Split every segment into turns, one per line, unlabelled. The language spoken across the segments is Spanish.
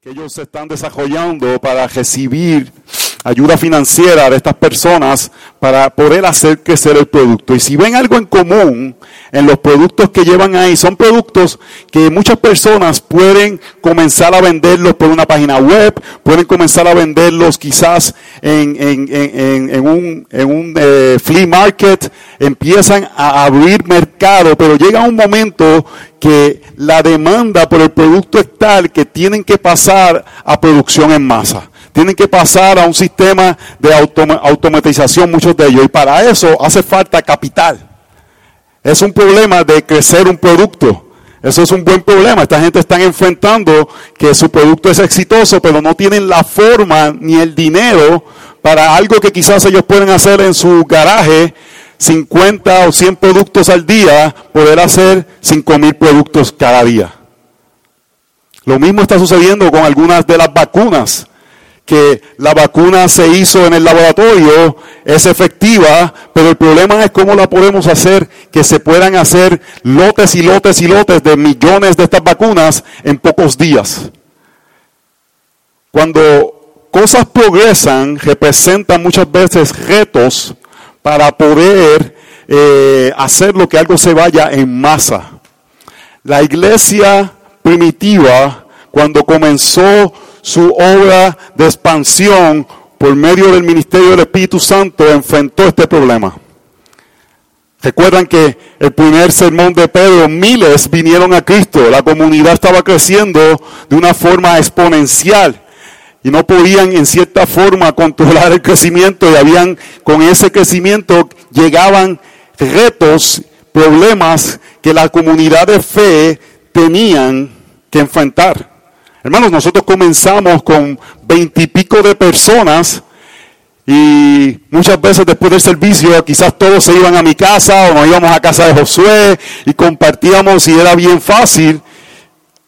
que ellos están desarrollando para recibir ayuda financiera de estas personas para poder hacer crecer el producto. Y si ven algo en común en los productos que llevan ahí, son productos que muchas personas pueden comenzar a venderlos por una página web, pueden comenzar a venderlos quizás en, en, en, en un, un eh, flea market, empiezan a abrir mercado, pero llega un momento que la demanda por el producto es tal que tienen que pasar a producción en masa tienen que pasar a un sistema de automatización, muchos de ellos. Y para eso hace falta capital. Es un problema de crecer un producto. Eso es un buen problema. Esta gente está enfrentando que su producto es exitoso, pero no tienen la forma ni el dinero para algo que quizás ellos pueden hacer en su garaje, 50 o 100 productos al día, poder hacer 5 mil productos cada día. Lo mismo está sucediendo con algunas de las vacunas que la vacuna se hizo en el laboratorio, es efectiva, pero el problema es cómo la podemos hacer que se puedan hacer lotes y lotes y lotes de millones de estas vacunas en pocos días. Cuando cosas progresan, representan muchas veces retos para poder eh, hacer lo que algo se vaya en masa. La iglesia primitiva, cuando comenzó su obra de expansión por medio del ministerio del Espíritu Santo enfrentó este problema. Recuerdan que el primer sermón de Pedro, miles vinieron a Cristo, la comunidad estaba creciendo de una forma exponencial y no podían en cierta forma controlar el crecimiento y habían con ese crecimiento llegaban retos, problemas que la comunidad de fe tenían que enfrentar. Hermanos, nosotros comenzamos con veintipico de personas y muchas veces después del servicio quizás todos se iban a mi casa o nos íbamos a casa de Josué y compartíamos y era bien fácil.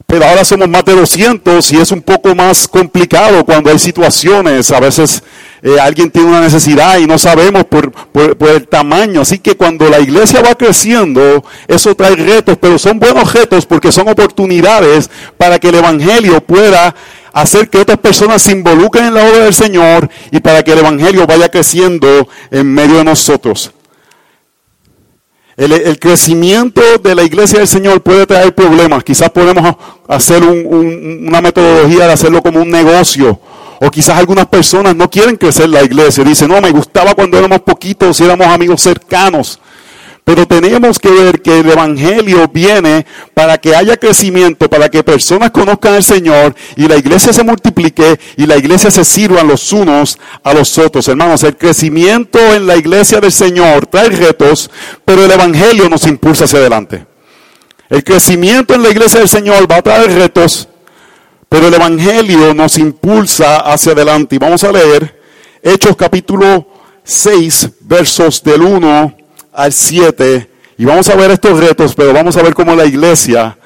Pero ahora somos más de 200 y es un poco más complicado cuando hay situaciones. A veces eh, alguien tiene una necesidad y no sabemos por, por, el tamaño. Así que cuando la iglesia va creciendo, eso trae retos, pero son buenos retos porque son oportunidades para que el Evangelio pueda hacer que otras personas se involucren en la obra del Señor y para que el Evangelio vaya creciendo en medio de nosotros. El, crecimiento de la iglesia del Señor puede traer problemas. Quizás podemos hacer una metodología de hacerlo como un negocio. O quizás algunas personas no quieren crecer la iglesia. Dicen, no, me gustaba cuando éramos poquitos y éramos amigos cercanos. Pero tenemos que ver que el Evangelio viene para que haya crecimiento, para que personas conozcan al Señor y la iglesia se multiplique y la iglesia se sirvan los unos a los otros. Hermanos, el crecimiento en la iglesia del Señor trae retos, pero el Evangelio nos impulsa hacia adelante. El crecimiento en la iglesia del Señor va a traer retos, pero el Evangelio nos impulsa hacia adelante. Y vamos a leer Hechos capítulo 6, versos del 1 al 7 y vamos a ver estos retos, pero vamos a ver cómo la iglesia,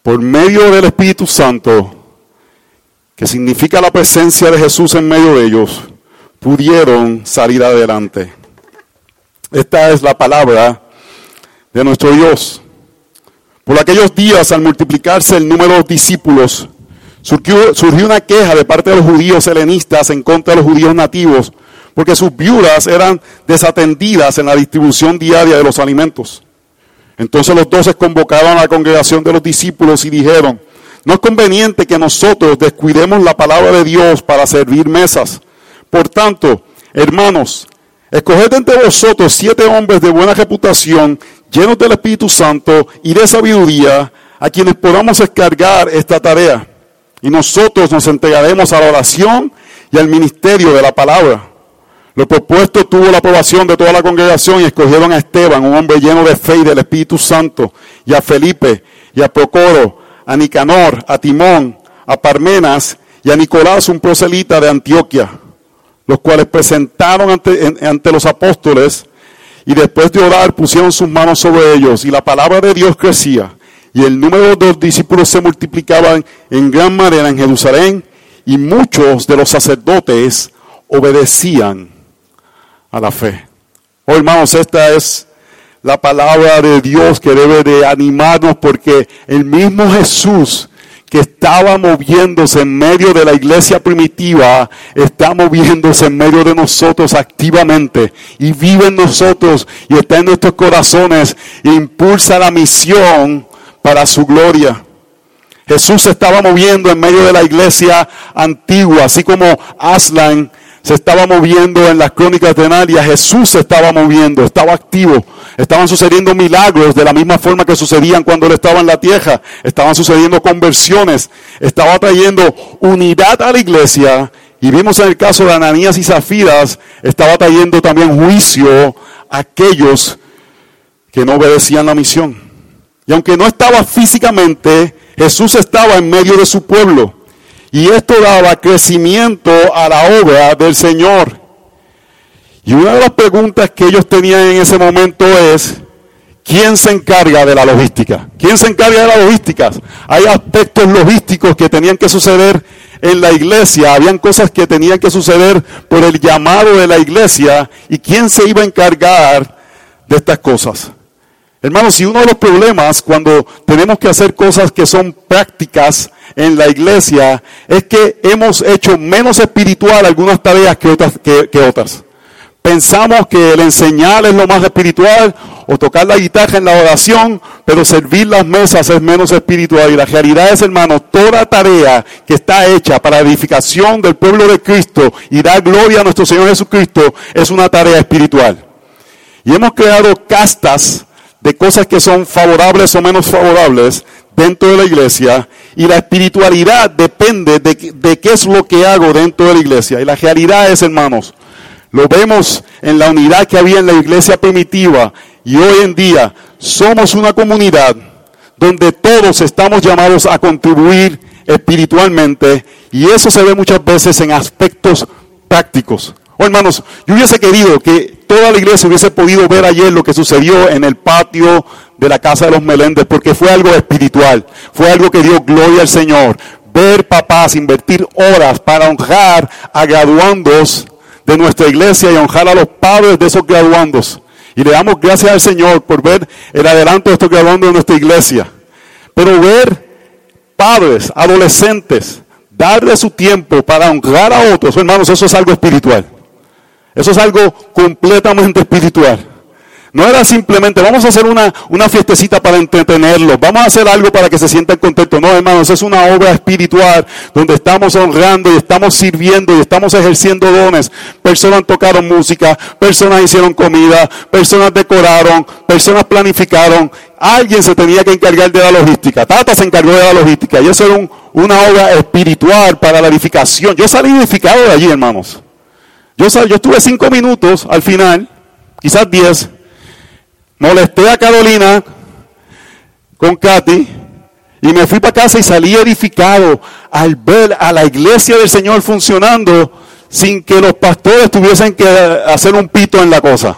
por medio del Espíritu Santo, que significa la presencia de Jesús en medio de ellos, pudieron salir adelante. Esta es la palabra de nuestro Dios. Por aquellos días, al multiplicarse el número de discípulos, surgió, una queja de parte de los judíos helenistas en contra de los judíos nativos porque sus viudas eran desatendidas en la distribución diaria de los alimentos. Entonces los doce convocaron a la congregación de los discípulos y dijeron, no es conveniente que nosotros descuidemos la palabra de Dios para servir mesas. Por tanto, hermanos, escoged entre vosotros siete hombres de buena reputación, llenos del Espíritu Santo y de sabiduría, a quienes podamos descargar esta tarea. Y nosotros nos entregaremos a la oración y al ministerio de la palabra. Lo propuesto tuvo la aprobación de toda la congregación y escogieron a Esteban, un hombre lleno de fe y del Espíritu Santo, y a Felipe, y a Procoro, a Nicanor, a Timón, a Parmenas y a Nicolás, un proselita de Antioquia, los cuales presentaron ante, ante los apóstoles y después de orar pusieron sus manos sobre ellos y la palabra de Dios crecía y el número de los discípulos se multiplicaban en gran manera en Jerusalén y muchos de los sacerdotes obedecían a la fe. Oh, hermanos, esta es la palabra de Dios que debe de animarnos porque el mismo Jesús que estaba moviéndose en medio de la iglesia primitiva, está moviéndose en medio de nosotros activamente y vive en nosotros y está en nuestros corazones e impulsa la misión para su gloria. Jesús se estaba moviendo en medio de la iglesia antigua, así como Aslan se estaba moviendo en las crónicas de Nadia, Jesús se estaba moviendo, estaba activo. Estaban sucediendo milagros de la misma forma que sucedían cuando él estaba en la tierra. Estaban sucediendo conversiones. Estaba trayendo unidad a la iglesia. Y vimos en el caso de Ananías y Zafiras, estaba trayendo también juicio a aquellos que no obedecían la misión. Y aunque no estaba físicamente, Jesús estaba en medio de su pueblo. Y esto daba crecimiento a la obra del Señor. Y una de las preguntas que ellos tenían en ese momento es, ¿quién se encarga de la logística? ¿Quién se encarga de las logísticas? Hay aspectos logísticos que tenían que suceder en la iglesia, habían cosas que tenían que suceder por el llamado de la iglesia, y quién se iba a encargar de estas cosas. Hermanos, si uno de los problemas cuando tenemos que hacer cosas que son prácticas en la iglesia es que hemos hecho menos espiritual algunas tareas que otras. Que, otras. Pensamos que el enseñar es lo más espiritual o tocar la guitarra en la oración, pero servir las mesas es menos espiritual. Y la realidad es, hermano, toda tarea que está hecha para edificación del pueblo de Cristo y dar gloria a nuestro Señor Jesucristo es una tarea espiritual. Y hemos creado castas de cosas que son favorables o menos favorables dentro de la iglesia y la espiritualidad depende de, qué es lo que hago dentro de la iglesia. Y la realidad es, hermanos, lo vemos en la unidad que había en la iglesia primitiva y hoy en día somos una comunidad donde todos estamos llamados a contribuir espiritualmente y eso se ve muchas veces en aspectos prácticos. Oh, hermanos, yo hubiese querido que toda la iglesia hubiese podido ver ayer lo que sucedió en el patio de la casa de los Meléndez, porque fue algo espiritual, fue algo que dio gloria al Señor. Ver papás invertir horas para honrar a graduandos de nuestra iglesia y honrar a los padres de esos graduandos. Y le damos gracias al Señor por ver el adelanto de estos graduandos de nuestra iglesia. Pero ver padres, adolescentes, darle su tiempo para honrar a otros, hermanos, eso es algo espiritual. Eso es algo completamente espiritual. No era simplemente, vamos a hacer una, una fiestecita para entretenerlos, vamos a hacer algo para que se sientan contentos. No, hermanos, es una obra espiritual donde estamos honrando y estamos sirviendo y estamos ejerciendo dones. Personas tocaron música, personas hicieron comida, personas decoraron, personas planificaron. Alguien se tenía que encargar de la logística. Tata se encargó de la logística y eso era una obra espiritual para la edificación. Yo salí edificado de allí, hermanos. Yo, yo estuve cinco minutos al final, quizás diez molesté a Carolina con Katy y me fui para casa y salí edificado al ver a la iglesia del Señor funcionando sin que los pastores tuviesen que hacer un pito en la cosa.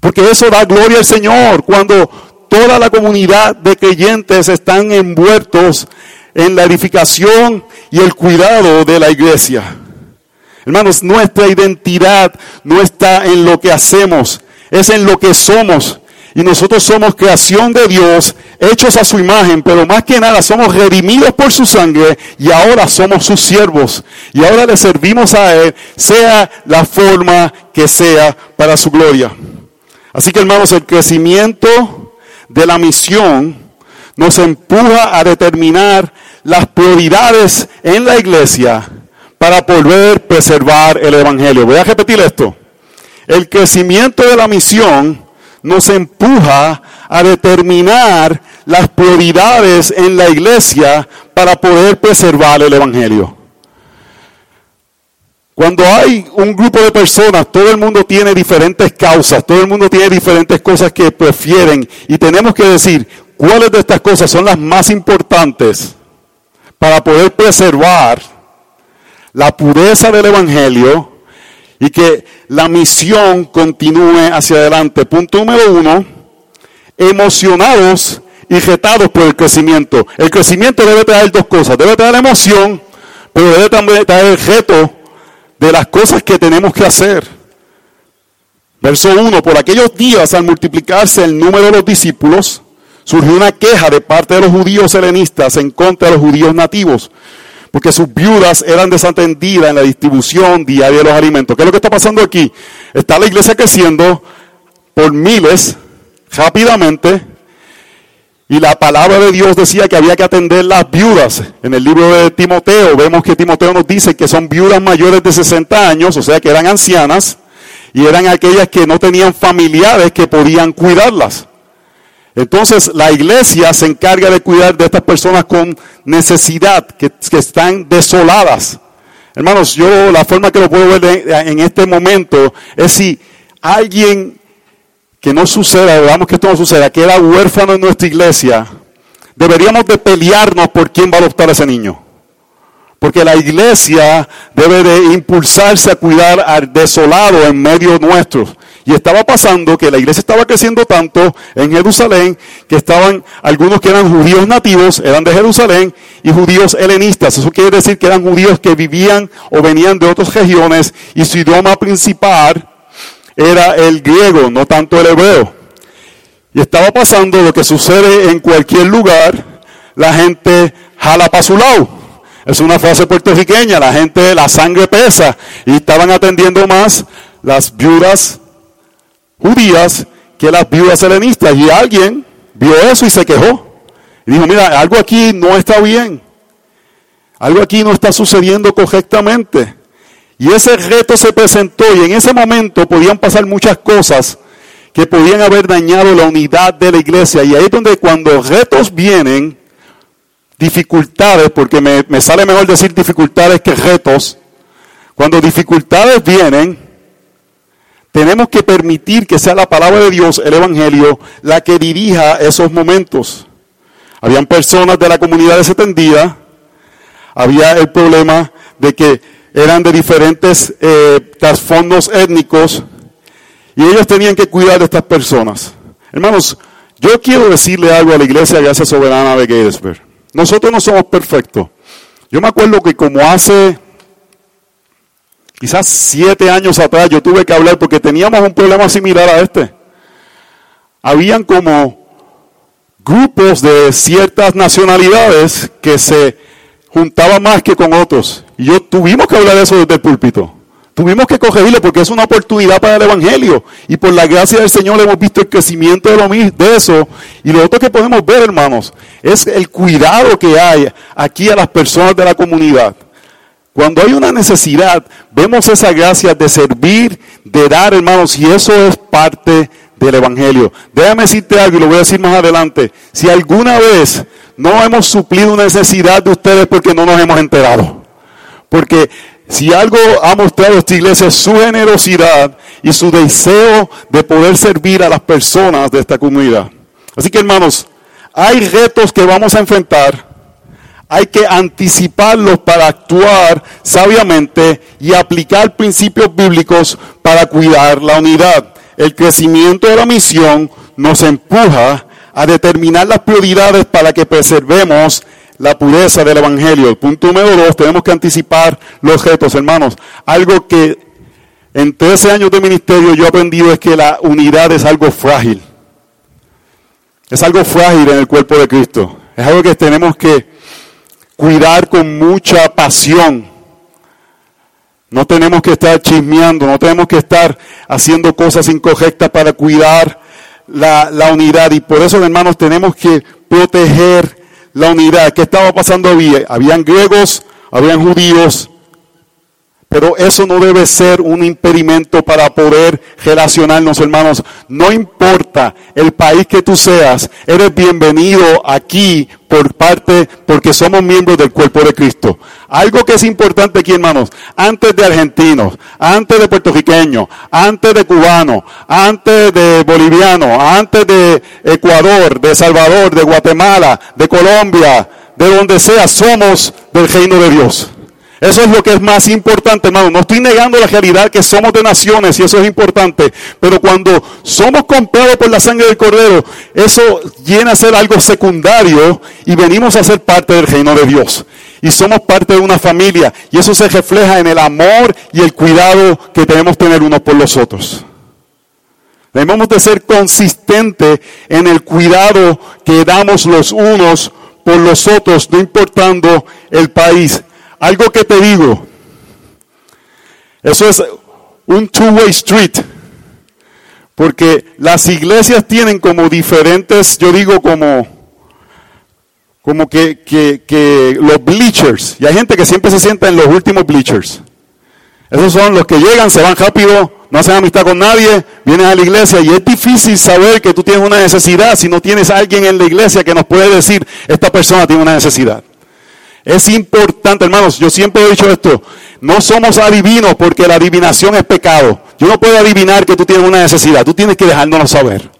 Porque eso da gloria al Señor cuando toda la comunidad de creyentes están envueltos en la edificación y el cuidado de la iglesia. Hermanos, nuestra identidad no está en lo que hacemos, es en lo que somos. Y nosotros somos creación de Dios, hechos a su imagen, pero más que nada somos redimidos por su sangre y ahora somos sus siervos. Y ahora le servimos a Él, sea la forma que sea para su gloria. Así que hermanos, el crecimiento de la misión nos empuja a determinar las prioridades en la iglesia para poder preservar el Evangelio. Voy a repetir esto. El crecimiento de la misión nos empuja a determinar las prioridades en la iglesia para poder preservar el Evangelio. Cuando hay un grupo de personas, todo el mundo tiene diferentes causas, todo el mundo tiene diferentes cosas que prefieren y tenemos que decir cuáles de estas cosas son las más importantes para poder preservar la pureza del Evangelio y que la misión continúe hacia adelante. Punto número uno, emocionados y retados por el crecimiento. El crecimiento debe traer dos cosas, debe traer emoción, pero debe también traer el reto de las cosas que tenemos que hacer. Verso 1, por aquellos días al multiplicarse el número de los discípulos, surgió una queja de parte de los judíos helenistas en contra de los judíos nativos, porque sus viudas eran desatendidas en la distribución diaria de los alimentos. ¿Qué es lo que está pasando aquí? Está la iglesia creciendo por miles, rápidamente, y la palabra de Dios decía que había que atender las viudas. En el libro de Timoteo vemos que Timoteo nos dice que son viudas mayores de 60 años, o sea que eran ancianas, y eran aquellas que no tenían familiares que podían cuidarlas. Entonces la iglesia se encarga de cuidar de estas personas con necesidad, que, están desoladas. Hermanos, yo la forma que lo puedo ver en este momento es si alguien que no suceda, veamos que esto no suceda, que era huérfano en nuestra iglesia, deberíamos de pelearnos por quién va a adoptar a ese niño. Porque la iglesia debe de impulsarse a cuidar al desolado en medio nuestro. Y estaba pasando que la iglesia estaba creciendo tanto en Jerusalén que estaban algunos que eran judíos nativos, eran de Jerusalén, y judíos helenistas. Eso quiere decir que eran judíos que vivían o venían de otras regiones y su idioma principal era el griego, no tanto el hebreo. Y estaba pasando lo que sucede en cualquier lugar, la gente jala para su lado. Es una frase puertorriqueña, la gente, la sangre pesa. Y estaban atendiendo más las viudas judías que las viudas helenistas. Y alguien vio eso y se quejó. Y dijo, mira, algo aquí no está bien. Algo aquí no está sucediendo correctamente. Y ese reto se presentó y en ese momento podían pasar muchas cosas que podían haber dañado la unidad de la iglesia. Y ahí es donde cuando retos vienen, dificultades, porque me, me sale mejor decir dificultades que retos, cuando dificultades vienen, tenemos que permitir que sea la palabra de Dios, el Evangelio, la que dirija esos momentos. Habían personas de la comunidad desatendida, había el problema de que eran de diferentes eh, trasfondos étnicos y ellos tenían que cuidar de estas personas. Hermanos, yo quiero decirle algo a la Iglesia Gracia Soberana de Gettysburg. Nosotros no somos perfectos. Yo me acuerdo que como hace quizás siete años atrás yo tuve que hablar porque teníamos un problema similar a este. Habían como grupos de ciertas nacionalidades que se juntaban más que con otros. Y yo tuvimos que hablar de eso desde el púlpito. Tuvimos que cogerle porque es una oportunidad para el Evangelio. Y por la gracia del Señor hemos visto el crecimiento de, lo, de eso. Y lo otro que podemos ver, hermanos, es el cuidado que hay aquí a las personas de la comunidad. Cuando hay una necesidad, vemos esa gracia de servir, de dar, hermanos, y eso es parte del Evangelio. Déjame decirte algo y lo voy a decir más adelante. Si alguna vez no hemos suplido una necesidad de ustedes porque no nos hemos enterado. Porque si algo ha mostrado esta iglesia es su generosidad y su deseo de poder servir a las personas de esta comunidad. Así que hermanos, hay retos que vamos a enfrentar. Hay que anticiparlos para actuar sabiamente y aplicar principios bíblicos para cuidar la unidad. El crecimiento de la misión nos empuja a determinar las prioridades para que preservemos la pureza del Evangelio. El punto número dos, tenemos que anticipar los retos, hermanos. Algo que en 13 años de ministerio yo he aprendido es que la unidad es algo frágil. Es algo frágil en el cuerpo de Cristo. Es algo que tenemos que cuidar con mucha pasión. No tenemos que estar chismeando, no tenemos que estar haciendo cosas incorrectas para cuidar la, la unidad. Y por eso, hermanos, tenemos que proteger la unidad. ¿Qué estaba pasando había? Habían griegos, habían judíos, pero eso no debe ser un impedimento para poder relacionarnos, hermanos. No importa el país que tú seas, eres bienvenido aquí por parte, porque somos miembros del cuerpo de Cristo. Algo que es importante aquí, hermanos, antes de argentinos, antes de puertorriqueños, antes de cubanos, antes de bolivianos, antes de Ecuador, de Salvador, de Guatemala, de Colombia, de donde sea, somos del reino de Dios. Eso es lo que es más importante, hermano. No estoy negando la realidad que somos de naciones y eso es importante. Pero cuando somos comprados por la sangre del Cordero, eso viene a ser algo secundario y venimos a ser parte del reino de Dios. Y somos parte de una familia. Y eso se refleja en el amor y el cuidado que debemos tener unos por los otros. Debemos de ser consistentes en el cuidado que damos los unos por los otros, no importando el país. Algo que te digo, eso es un two-way street. Porque las iglesias tienen como diferentes, yo digo como, como que, que, los bleachers. Y hay gente que siempre se sienta en los últimos bleachers. Esos son los que llegan, se van rápido, no hacen amistad con nadie, vienen a la iglesia y es difícil saber que tú tienes una necesidad si no tienes a alguien en la iglesia que nos puede decir, esta persona tiene una necesidad. Es importante, hermanos, yo siempre he dicho esto, no somos adivinos porque la adivinación es pecado. Yo no puedo adivinar que tú tienes una necesidad, tú tienes que dejárnoslo saber.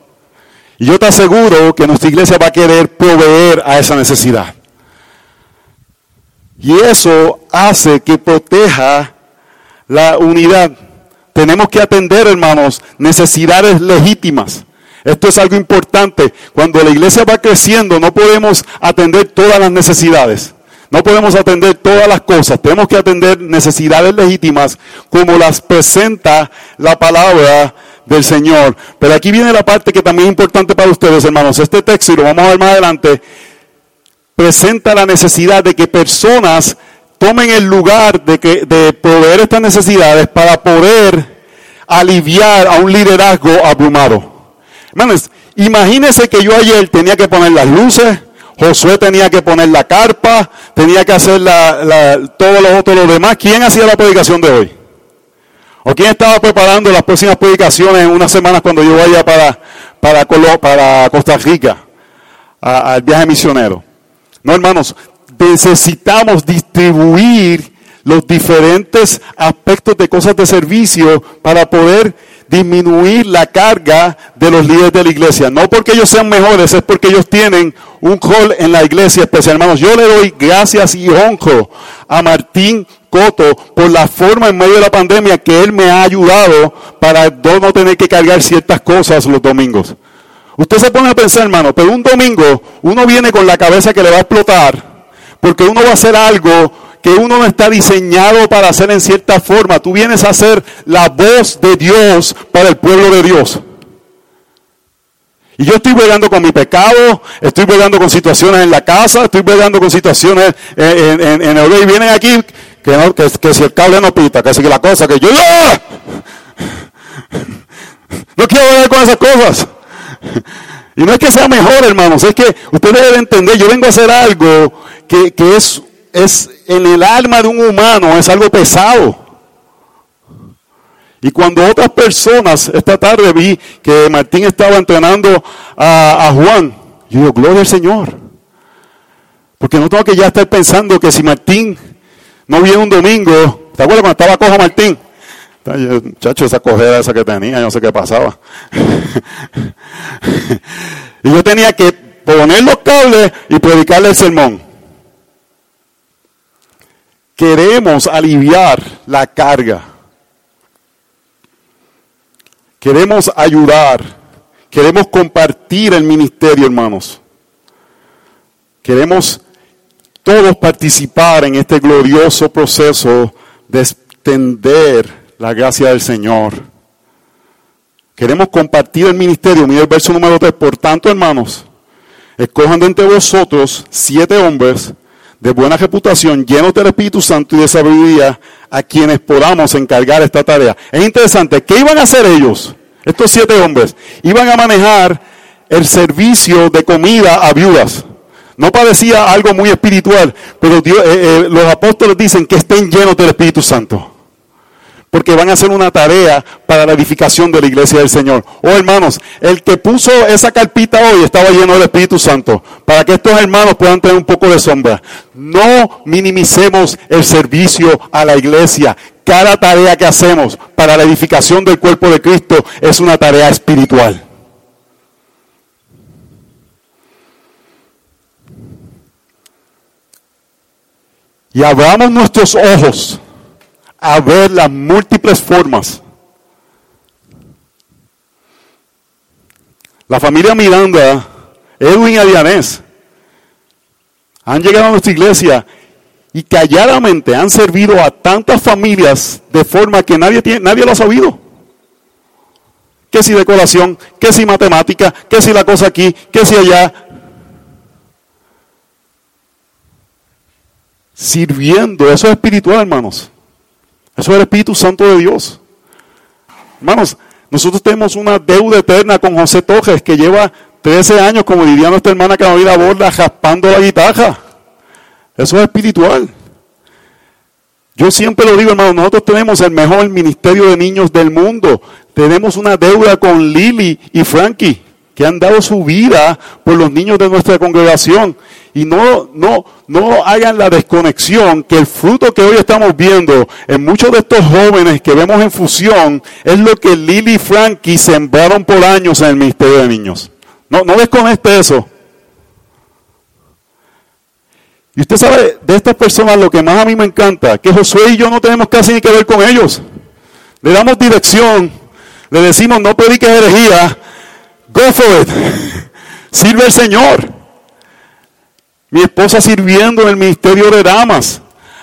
Y yo te aseguro que nuestra iglesia va a querer proveer a esa necesidad. Y eso hace que proteja la unidad. Tenemos que atender, hermanos, necesidades legítimas. Esto es algo importante. Cuando la iglesia va creciendo, no podemos atender todas las necesidades. No podemos atender todas las cosas. Tenemos que atender necesidades legítimas como las presenta la palabra del Señor. Pero aquí viene la parte que también es importante para ustedes, hermanos. Este texto, y lo vamos a ver más adelante, presenta la necesidad de que personas tomen el lugar de, que, de proveer estas necesidades para poder aliviar a un liderazgo abrumado. Hermanos, imagínense que yo ayer tenía que poner las luces, Josué tenía que poner la carpa, tenía que hacer la, todos los otros los demás. ¿Quién hacía la predicación de hoy? ¿O quién estaba preparando las próximas predicaciones en unas semanas cuando yo vaya para, para Costa Rica, al viaje misionero? No, hermanos, necesitamos distribuir los diferentes aspectos de cosas de servicio para poder disminuir la carga de los líderes de la iglesia. No porque ellos sean mejores, es porque ellos tienen un rol en la iglesia especial. Hermanos, yo le doy gracias y honro a Martín Coto por la forma en medio de la pandemia que él me ha ayudado para no tener que cargar ciertas cosas los domingos. Usted se pone a pensar, hermano, pero un domingo uno viene con la cabeza que le va a explotar porque uno va a hacer algo que uno no está diseñado para hacer en cierta forma. Tú vienes a ser la voz de Dios para el pueblo de Dios. Y yo estoy bregando con mi pecado, estoy bregando con situaciones en la casa, estoy bregando con situaciones en, el en, y vienen aquí que, que, si el cable no pita, que si la cosa, que yo no quiero ver con esas cosas. Y no es que sea mejor, hermanos, es que usted debe entender, yo vengo a hacer algo que, es, es en el alma de un humano, es algo pesado. Y cuando otras personas, esta tarde vi que Martín estaba entrenando a, Juan, yo digo, gloria al Señor. Porque no tengo que ya estar pensando que si Martín no viene un domingo, ¿te acuerdas cuando estaba cojo Martín? Muchacho, esa cojera esa que tenía, yo no sé qué pasaba. y yo tenía que poner los cables y predicarle el sermón. Queremos aliviar la carga. Queremos ayudar. Queremos compartir el ministerio, hermanos. Queremos todos participar en este glorioso proceso de extender la gracia del Señor. Queremos compartir el ministerio. Mira el verso número 3. Por tanto, hermanos, escojan de entre vosotros siete hombres de buena reputación, llenos del Espíritu Santo y de sabiduría, a quienes podamos encargar esta tarea. Es interesante, ¿qué iban a hacer ellos? Estos siete hombres iban a manejar el servicio de comida a viudas. No parecía algo muy espiritual, pero Dios, eh, eh, los apóstoles dicen que estén llenos del Espíritu Santo porque van a hacer una tarea para la edificación de la iglesia del Señor. Oh hermanos, el que puso esa carpita hoy estaba lleno del Espíritu Santo, para que estos hermanos puedan tener un poco de sombra. No minimicemos el servicio a la iglesia. Cada tarea que hacemos para la edificación del cuerpo de Cristo es una tarea espiritual. Y abramos nuestros ojos a ver las múltiples formas. La familia Miranda, Edwin y Adianés, han llegado a nuestra iglesia y calladamente han servido a tantas familias de forma que nadie, tiene, nadie lo ha sabido. que si decoración, que si matemática, que si la cosa aquí, que si allá. Sirviendo, eso es espiritual, hermanos. Eso es el Espíritu Santo de Dios. Hermanos, nosotros tenemos una deuda eterna con José Tojes que lleva 13 años, como diría nuestra hermana Carolina Borda, jaspando la guitarra. Eso es espiritual. Yo siempre lo digo, hermano, nosotros tenemos el mejor ministerio de niños del mundo. Tenemos una deuda con Lily y Frankie, que han dado su vida por los niños de nuestra congregación. Y no, no, no hagan la desconexión que el fruto que hoy estamos viendo en muchos de estos jóvenes que vemos en fusión es lo que Lily y Frankie sembraron por años en el ministerio de niños. No, no desconecte eso. Y usted sabe, de estas personas lo que más a mí me encanta, que Josué y yo no tenemos casi ni que ver con ellos. Le damos dirección, le decimos no prediques herejía, go for it, sirve al Señor. Mi esposa sirviendo en el ministerio de damas.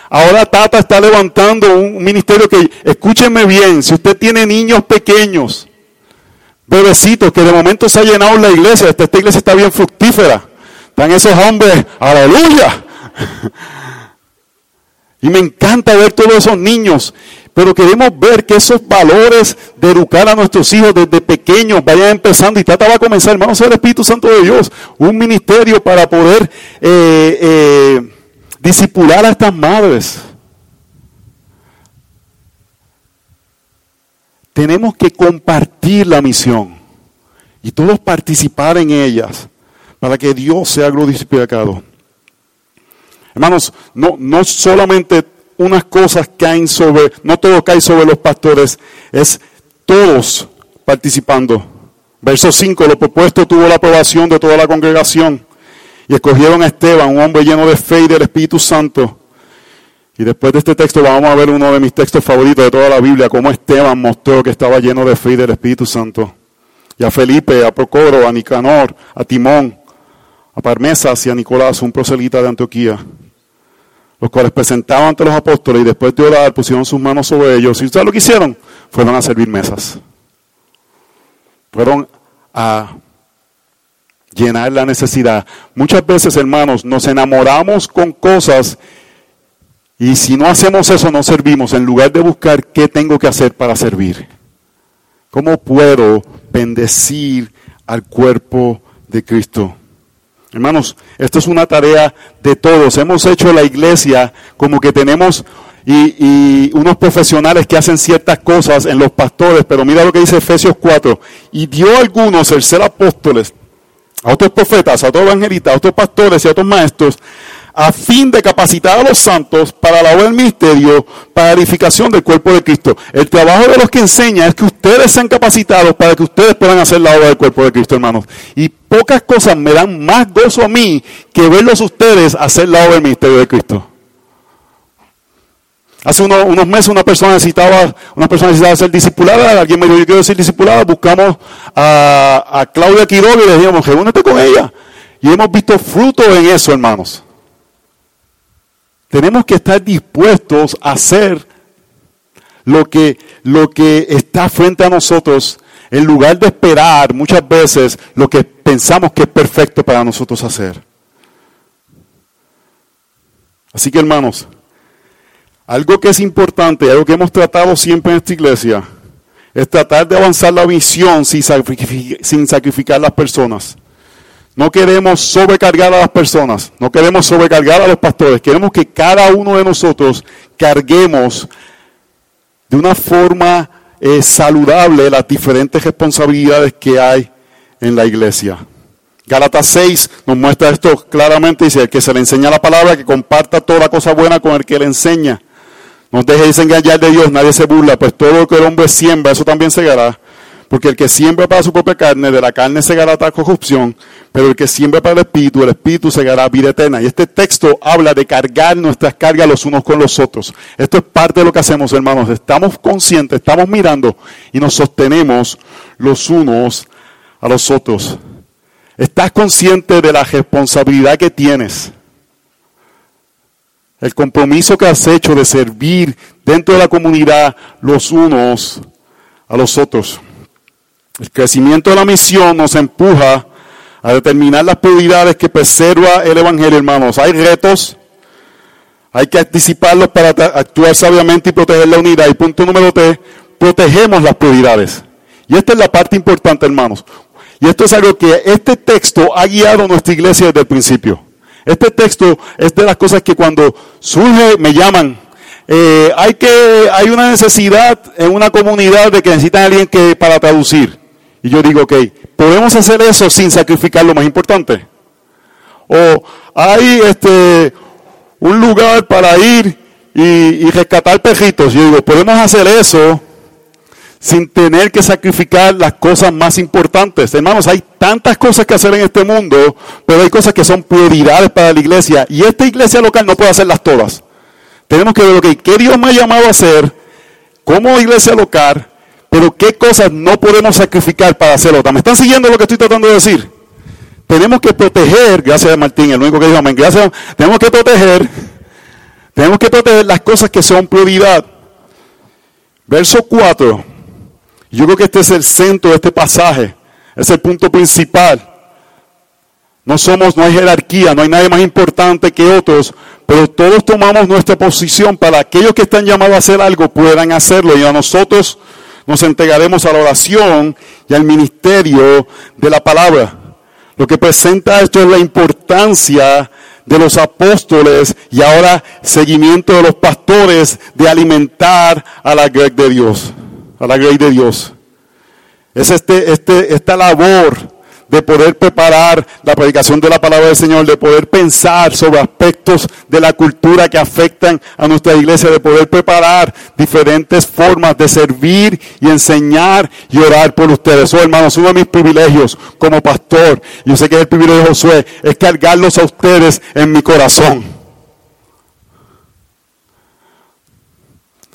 Ahora Tata está levantando un ministerio que, escúchenme bien, si usted tiene niños pequeños, bebecitos, que de momento se ha llenado la iglesia, esta, esta iglesia está bien fructífera. Están esos hombres, aleluya, y me encanta ver todos esos niños, pero queremos ver que esos valores de educar a nuestros hijos desde pequeños vayan empezando y trata va a comenzar, hermanos, el Espíritu Santo de Dios, un ministerio para poder eh, eh, disipular a estas madres. Tenemos que compartir la misión y todos participar en ellas para que Dios sea glorificado. Hermanos, no, no solamente unas cosas caen sobre, no todo cae sobre los pastores, es todos participando. Verso 5, lo propuesto tuvo la aprobación de toda la congregación y escogieron a Esteban, un hombre lleno de fe y del Espíritu Santo. Y después de este texto vamos a ver uno de mis textos favoritos de toda la Biblia, cómo Esteban mostró que estaba lleno de fe y del Espíritu Santo. Y a Felipe, a Procoro, a Nicanor, a Timón, a Parmesas y a Nicolás, un proselita de Antioquía los cuales presentaban ante los apóstoles y después de orar pusieron sus manos sobre ellos. ¿Y ustedes lo que hicieron? Fueron a servir mesas. Fueron a llenar la necesidad. Muchas veces, hermanos, nos enamoramos con cosas y si no hacemos eso, no servimos, en lugar de buscar qué tengo que hacer para servir. ¿Cómo puedo bendecir al cuerpo de Cristo? Hermanos, esto es una tarea de todos. Hemos hecho la iglesia como que tenemos y, unos profesionales que hacen ciertas cosas en los pastores, pero mira lo que dice Efesios 4. Y dio algunos el ser apóstoles, a otros profetas, a otros evangelistas, a otros pastores y a otros maestros, a fin de capacitar a los santos para la obra del ministerio, para edificación del cuerpo de Cristo. El trabajo de los que enseña es que ustedes sean capacitados para que ustedes puedan hacer la obra del cuerpo de Cristo, hermanos. Y pocas cosas me dan más gozo a mí que verlos ustedes hacer la obra del ministerio de Cristo. Hace unos, meses una persona necesitaba, una persona necesitaba ser discipulada, alguien me dijo, yo quiero ser discipulada, buscamos a, a Claudia Quiroga y le dijimos, reúnete con ella. Y hemos visto fruto en eso, hermanos. Tenemos que estar dispuestos a hacer lo que, lo que está frente a nosotros en lugar de esperar muchas veces lo que pensamos que es perfecto para nosotros hacer. Así que hermanos, algo que es importante, algo que hemos tratado siempre en esta iglesia, es tratar de avanzar la visión sin sacrificar, sin sacrificar las personas. No queremos sobrecargar a las personas, no queremos sobrecargar a los pastores, queremos que cada uno de nosotros carguemos de una forma eh, saludable las diferentes responsabilidades que hay en la iglesia. Gálatas 6 nos muestra esto claramente, dice, el que se le enseña la palabra, que comparta toda cosa buena con el que le enseña. No dejes engañar de Dios, nadie se burla, pues todo lo que el hombre siembra, eso también se hará. Porque el que siembra para su propia carne, de la carne se segará corrupción, pero el que siembra para el Espíritu, el Espíritu segará vida eterna. Y este texto habla de cargar nuestras cargas los unos con los otros. Esto es parte de lo que hacemos, hermanos. Estamos conscientes, estamos mirando y nos sostenemos los unos a los otros. Estás consciente de la responsabilidad que tienes. El compromiso que has hecho de servir dentro de la comunidad los unos a los otros. El crecimiento de la misión nos empuja a determinar las prioridades que preserva el Evangelio, hermanos. Hay retos, hay que anticiparlos para actuar sabiamente y proteger la unidad. Y punto número tres, protegemos las prioridades. Y esta es la parte importante, hermanos. Y esto es algo que este texto ha guiado nuestra iglesia desde el principio. Este texto es de las cosas que cuando surge me llaman. Eh, hay que hay una necesidad en una comunidad de que necesitan a alguien que para traducir. Y yo digo, ok, podemos hacer eso sin sacrificar lo más importante. O hay este un lugar para ir y, y rescatar perritos. Yo digo, podemos hacer eso sin tener que sacrificar las cosas más importantes. Hermanos, hay tantas cosas que hacer en este mundo, pero hay cosas que son prioridades para la iglesia. Y esta iglesia local no puede hacerlas todas. Tenemos que ver, okay, qué Dios me ha llamado a hacer como iglesia local, pero qué cosas no podemos sacrificar para hacerlo. ¿Me están siguiendo lo que estoy tratando de decir? Tenemos que proteger, gracias a Martín, el único que dijo amén, gracias, tenemos que proteger, tenemos que proteger las cosas que son prioridad. Verso 4. Yo creo que este es el centro de este pasaje, es el punto principal. No somos, no hay jerarquía, no hay nadie más importante que otros, pero todos tomamos nuestra posición para aquellos que están llamados a hacer algo puedan hacerlo y a nosotros nos entregaremos a la oración y al ministerio de la palabra. Lo que presenta esto es la importancia de los apóstoles y ahora seguimiento de los pastores de alimentar a la grey de Dios a la grey de Dios. Es este, este, esta labor de poder preparar la predicación de la palabra del Señor, de poder pensar sobre aspectos de la cultura que afectan a nuestra iglesia, de poder preparar diferentes formas de servir y enseñar y orar por ustedes. Oh, hermanos, uno de mis privilegios como pastor, yo sé que es el privilegio de Josué, es cargarlos a ustedes en mi corazón.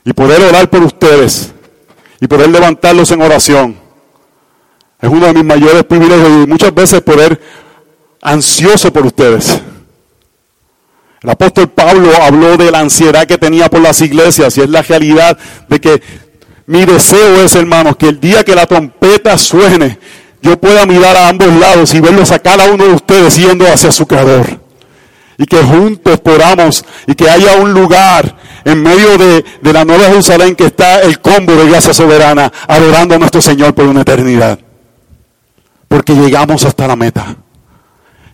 Y poder orar por ustedes y poder levantarlos en oración. Es uno de mis mayores privilegios y muchas veces poder ansioso por ustedes. El apóstol Pablo habló de la ansiedad que tenía por las iglesias y es la realidad de que mi deseo es, hermanos, que el día que la trompeta suene, yo pueda mirar a ambos lados y verlos a cada uno de ustedes yendo hacia su creador. Y que juntos podamos y que haya un lugar en medio de, la Nueva Jerusalén que está el combo de gracia soberana, adorando a nuestro Señor por una eternidad. Porque llegamos hasta la meta.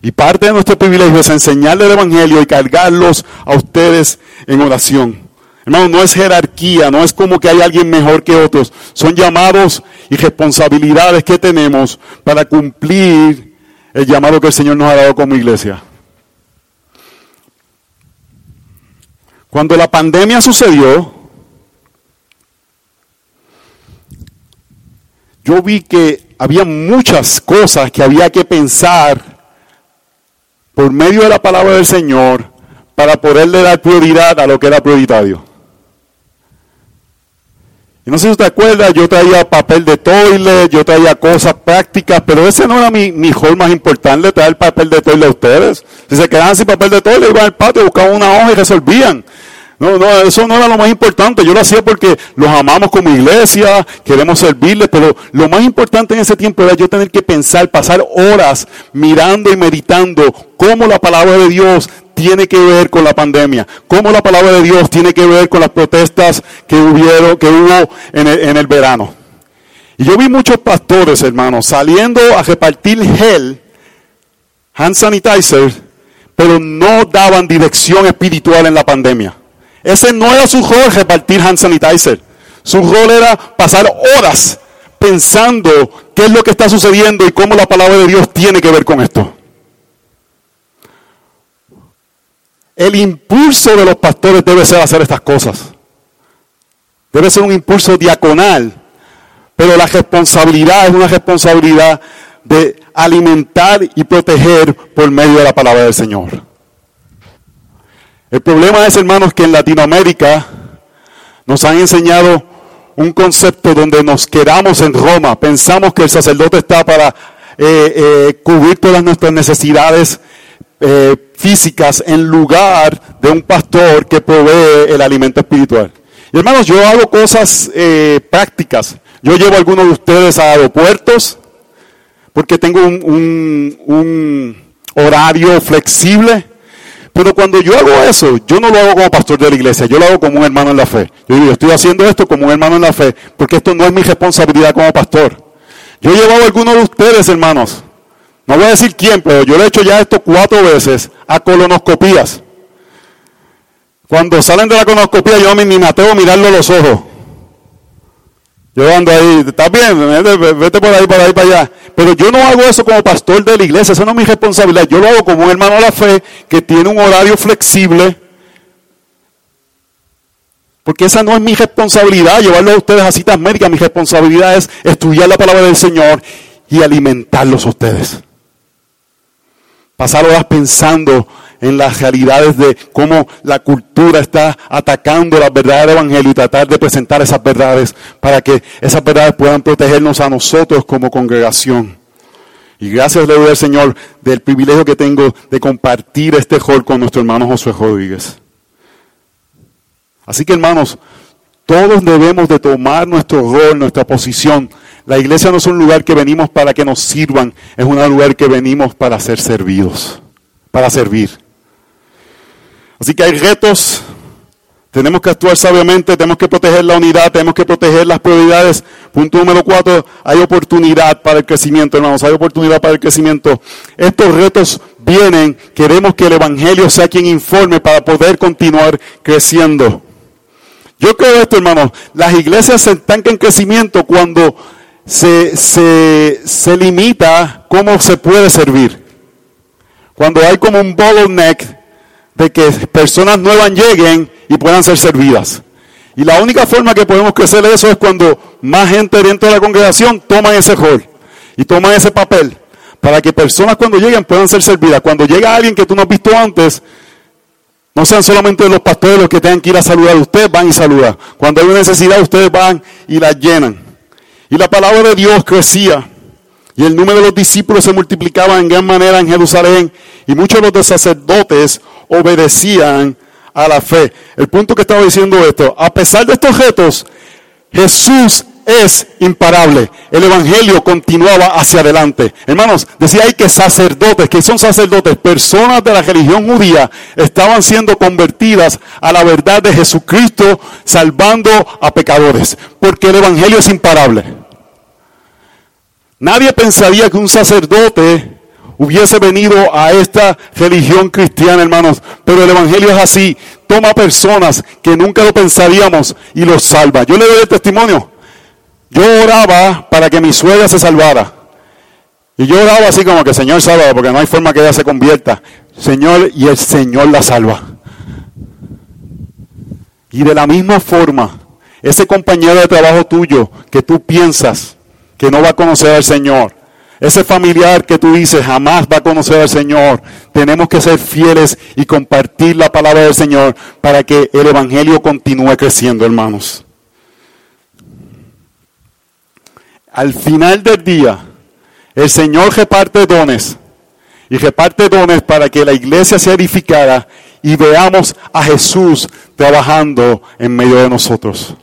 Y parte de nuestro privilegio es enseñarle el Evangelio y cargarlos a ustedes en oración. Hermano, no es jerarquía, no es como que hay alguien mejor que otros. Son llamados y responsabilidades que tenemos para cumplir el llamado que el Señor nos ha dado como iglesia. Cuando la pandemia sucedió, yo vi que había muchas cosas que había que pensar por medio de la palabra del Señor para poderle dar prioridad a lo que era prioritario. Y no sé si usted acuerda, yo traía papel de toilet, yo traía cosas prácticas, pero ese no era mi, mi más importante, traer papel de toilet a ustedes. Si se quedaban sin papel de toilet, iban al patio, buscaban una hoja y resolvían. No, no, eso no era lo más importante. Yo lo hacía porque los amamos como iglesia, queremos servirles, pero lo más importante en ese tiempo era yo tener que pensar, pasar horas mirando y meditando cómo la palabra de Dios tiene que ver con la pandemia, cómo la palabra de Dios tiene que ver con las protestas que hubieron, que hubo en el, en el verano. Y yo vi muchos pastores, hermanos, saliendo a repartir gel, hand sanitizer, pero no daban dirección espiritual en la pandemia. Ese no era su rol repartir hand sanitizer. Su rol era pasar horas pensando qué es lo que está sucediendo y cómo la palabra de Dios tiene que ver con esto. El impulso de los pastores debe ser hacer estas cosas. Debe ser un impulso diaconal. Pero la responsabilidad es una responsabilidad de alimentar y proteger por medio de la palabra del Señor. El problema es, hermanos, que en Latinoamérica nos han enseñado un concepto donde nos quedamos en Roma. Pensamos que el sacerdote está para eh, eh, cubrir todas nuestras necesidades eh, físicas en lugar de un pastor que provee el alimento espiritual. Y hermanos, yo hago cosas prácticas. Yo llevo a algunos de ustedes a aeropuertos porque tengo un, un horario flexible. Pero cuando yo hago eso, yo no lo hago como pastor de la iglesia, yo lo hago como un hermano en la fe. Yo digo, estoy haciendo esto como un hermano en la fe, porque esto no es mi responsabilidad como pastor. Yo he llevado a algunos de ustedes, hermanos, no voy a decir quién, pero yo le he hecho ya esto cuatro veces a colonoscopías. Cuando salen de la colonoscopía, yo ni me atrevo a mirarlo a los ojos. Yo ando ahí, ¿estás bien? Vete por ahí, por ahí, para allá. Pero yo no hago eso como pastor de la iglesia, eso no es mi responsabilidad. Yo lo hago como un hermano de la fe que tiene un horario flexible. Porque esa no es mi responsabilidad, llevarlo a ustedes a citas médicas. Mi responsabilidad es estudiar la palabra del Señor y alimentarlos a ustedes. Pasar horas pensando en las realidades de cómo la cultura está atacando las verdades del Evangelio y tratar de presentar esas verdades para que esas verdades puedan protegernos a nosotros como congregación. Y gracias le doy al Señor del privilegio que tengo de compartir este hall con nuestro hermano Josué Rodríguez. Así que hermanos, todos debemos de tomar nuestro rol, nuestra posición. La iglesia no es un lugar que venimos para que nos sirvan, es un lugar que venimos para ser servidos, para servir. Así que hay retos, tenemos que actuar sabiamente, tenemos que proteger la unidad, tenemos que proteger las prioridades. Punto número cuatro, hay oportunidad para el crecimiento, hermanos, hay oportunidad para el crecimiento. Estos retos vienen, queremos que el Evangelio sea quien informe para poder continuar creciendo. Yo creo esto, hermanos, las iglesias se estancan en crecimiento cuando se, se, se limita cómo se puede servir. Cuando hay como un bottleneck de que personas nuevas lleguen y puedan ser servidas. Y la única forma que podemos crecer eso es cuando más gente dentro de la congregación toma ese rol y toma ese papel para que personas cuando lleguen puedan ser servidas. Cuando llega alguien que tú no has visto antes, no sean solamente los pastores los que tengan que ir a saludar, ustedes van y saludan. Cuando hay una necesidad, ustedes van y la llenan. Y la palabra de Dios crecía. Y el número de los discípulos se multiplicaba en gran manera en Jerusalén. Y muchos de los sacerdotes obedecían a la fe. El punto que estaba diciendo esto, a pesar de estos retos, Jesús es imparable. El Evangelio continuaba hacia adelante. Hermanos, decía ahí que sacerdotes, que son sacerdotes, personas de la religión judía, estaban siendo convertidas a la verdad de Jesucristo, salvando a pecadores. Porque el Evangelio es imparable. Nadie pensaría que un sacerdote hubiese venido a esta religión cristiana, hermanos. Pero el Evangelio es así. Toma personas que nunca lo pensaríamos y los salva. Yo le doy el testimonio. Yo oraba para que mi suegra se salvara. Y yo oraba así como que Señor salva, porque no hay forma que ella se convierta. Señor, y el Señor la salva. Y de la misma forma, ese compañero de trabajo tuyo que tú piensas que no va a conocer al Señor, ese familiar que tú dices jamás va a conocer al Señor. Tenemos que ser fieles y compartir la palabra del Señor para que el Evangelio continúe creciendo, hermanos. Al final del día, el Señor reparte dones y reparte dones para que la iglesia sea edificada y veamos a Jesús trabajando en medio de nosotros.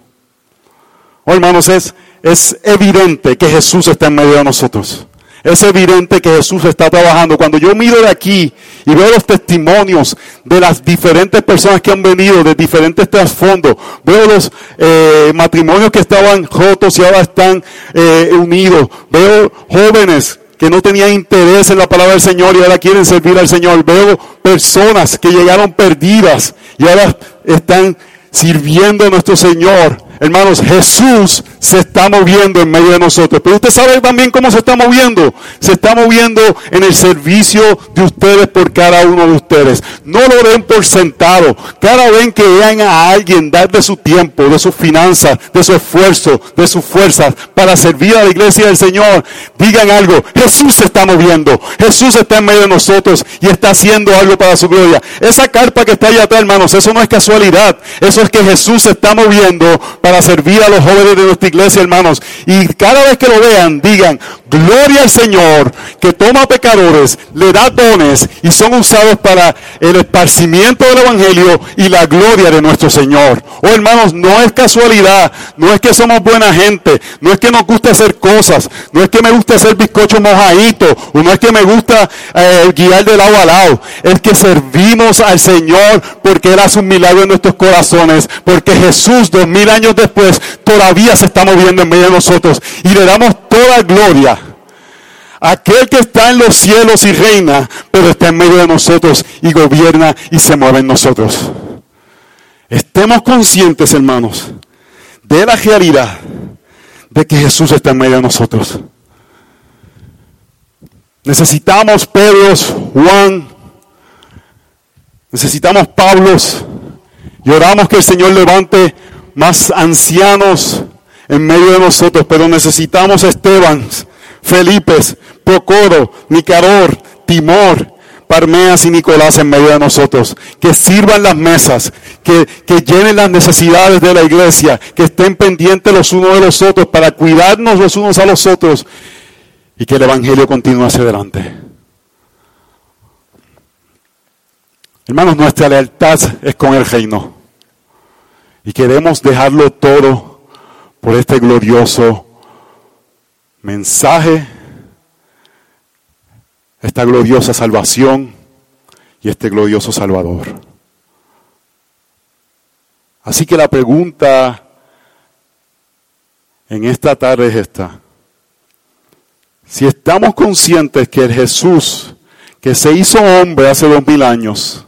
Oh, hermanos, es, es evidente que Jesús está en medio de nosotros. Es evidente que Jesús está trabajando. Cuando yo miro de aquí y veo los testimonios de las diferentes personas que han venido, de diferentes trasfondos, veo los eh, matrimonios que estaban rotos y ahora están eh, unidos, veo jóvenes que no tenían interés en la palabra del Señor y ahora quieren servir al Señor, veo personas que llegaron perdidas y ahora están sirviendo a nuestro Señor. Hermanos, Jesús se está moviendo en medio de nosotros. Pero usted sabe también cómo se está moviendo. Se está moviendo en el servicio de ustedes por cada uno de ustedes. No lo den por sentado. Cada vez que vean a alguien dar de su tiempo, de sus finanzas, de su esfuerzo, de sus fuerzas para servir a la iglesia del Señor, digan algo. Jesús se está moviendo. Jesús está en medio de nosotros y está haciendo algo para su gloria. Esa carpa que está allá atrás, hermanos, eso no es casualidad. Eso es que Jesús se está moviendo para servir a los jóvenes de nuestra iglesia, hermanos. Y cada vez que lo vean, digan, gloria al Señor, que toma pecadores, le da dones y son usados para el esparcimiento del Evangelio y la gloria de nuestro Señor. Oh hermanos, no es casualidad, no es que somos buena gente, no es que nos guste hacer cosas, no es que me guste hacer bizcocho mojadito, o no es que me gusta eh, guiar de lado a lado, es que servimos al Señor porque Él hace un milagro en nuestros corazones, porque Jesús dos mil años después todavía se está moviendo en medio de nosotros y le damos toda gloria. Aquel que está en los cielos y reina, pero está en medio de nosotros y gobierna y se mueve en nosotros. Estemos conscientes, hermanos, de la realidad de que Jesús está en medio de nosotros. Necesitamos Pedros, Juan, necesitamos Pablos y oramos que el Señor levante más ancianos en medio de nosotros, pero necesitamos Esteban, Felipe, Procoro, Nicaror, Timor, Parmeas y Nicolás en medio de nosotros, que sirvan las mesas, que, que, llenen las necesidades de la iglesia, que estén pendientes los unos de los otros para cuidarnos los unos a los otros y que el Evangelio continúe hacia adelante. Hermanos, nuestra lealtad es con el reino y queremos dejarlo todo por este glorioso mensaje, esta gloriosa salvación y este glorioso Salvador. Así que la pregunta en esta tarde es esta. Si estamos conscientes que el Jesús que se hizo hombre hace dos mil años,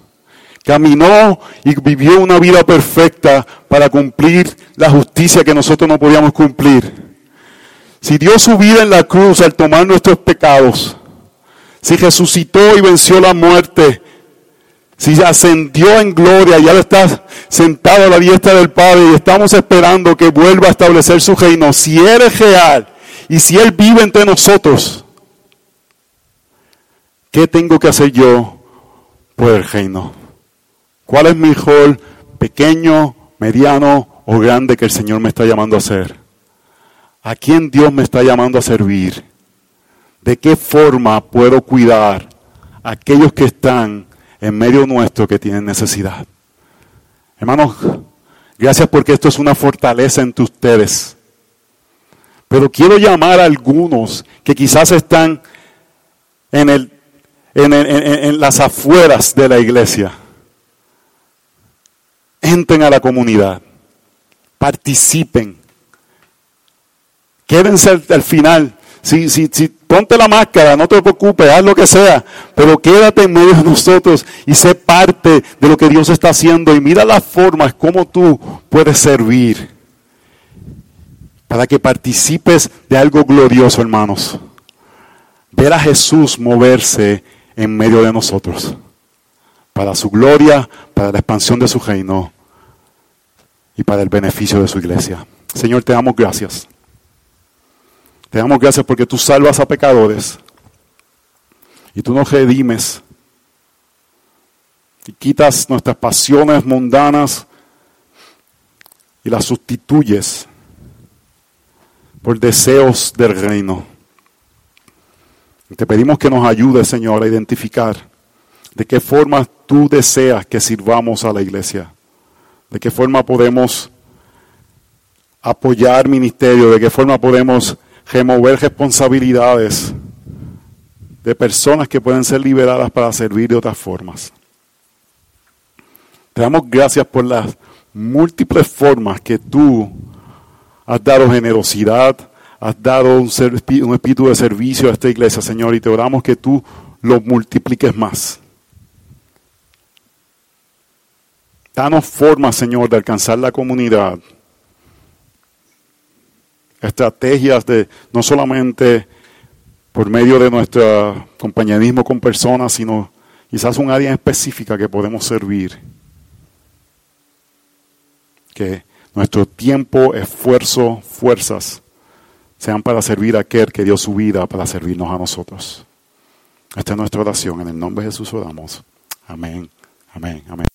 caminó y vivió una vida perfecta para cumplir la justicia que nosotros no podíamos cumplir. Si dio su vida en la cruz al tomar nuestros pecados, si resucitó y venció la muerte, si ascendió en gloria, ya está sentado a la diestra del Padre y estamos esperando que vuelva a establecer su reino, si eres real y si Él vive entre nosotros, ¿qué tengo que hacer yo por el reino? ¿Cuál es mi rol pequeño, mediano o grande que el Señor me está llamando a hacer? ¿A quién Dios me está llamando a servir? ¿De qué forma puedo cuidar a aquellos que están en medio nuestro que tienen necesidad? Hermanos, gracias porque esto es una fortaleza entre ustedes. Pero quiero llamar a algunos que quizás están en, el, en, en las afueras de la iglesia entren a la comunidad, participen, quédense al, final. Si, si, si, ponte la máscara, no te preocupes, haz lo que sea, pero quédate en medio de nosotros y sé parte de lo que Dios está haciendo y mira las formas como tú puedes servir para que participes de algo glorioso, hermanos. Ver a Jesús moverse en medio de nosotros, para su gloria, para la expansión de su reino y para el beneficio de su iglesia. Señor, te damos gracias. Te damos gracias porque tú salvas a pecadores y tú nos redimes y quitas nuestras pasiones mundanas y las sustituyes por deseos del reino. Te pedimos que nos ayudes, Señor, a identificar de qué forma tú deseas que sirvamos a la iglesia de qué forma podemos apoyar ministerio, de qué forma podemos remover responsabilidades de personas que pueden ser liberadas para servir de otras formas. Te damos gracias por las múltiples formas que tú has dado generosidad, has dado un, un espíritu de servicio a esta iglesia, Señor, y te oramos que tú lo multipliques más. Danos forma, Señor, de alcanzar la comunidad. Estrategias de no solamente por medio de nuestro compañerismo con personas, sino quizás un área específica que podemos servir. Que nuestro tiempo, esfuerzo, fuerzas sean para servir a aquel que dio su vida para servirnos a nosotros. Esta es nuestra oración. En el nombre de Jesús oramos. Amén. Amén. Amén.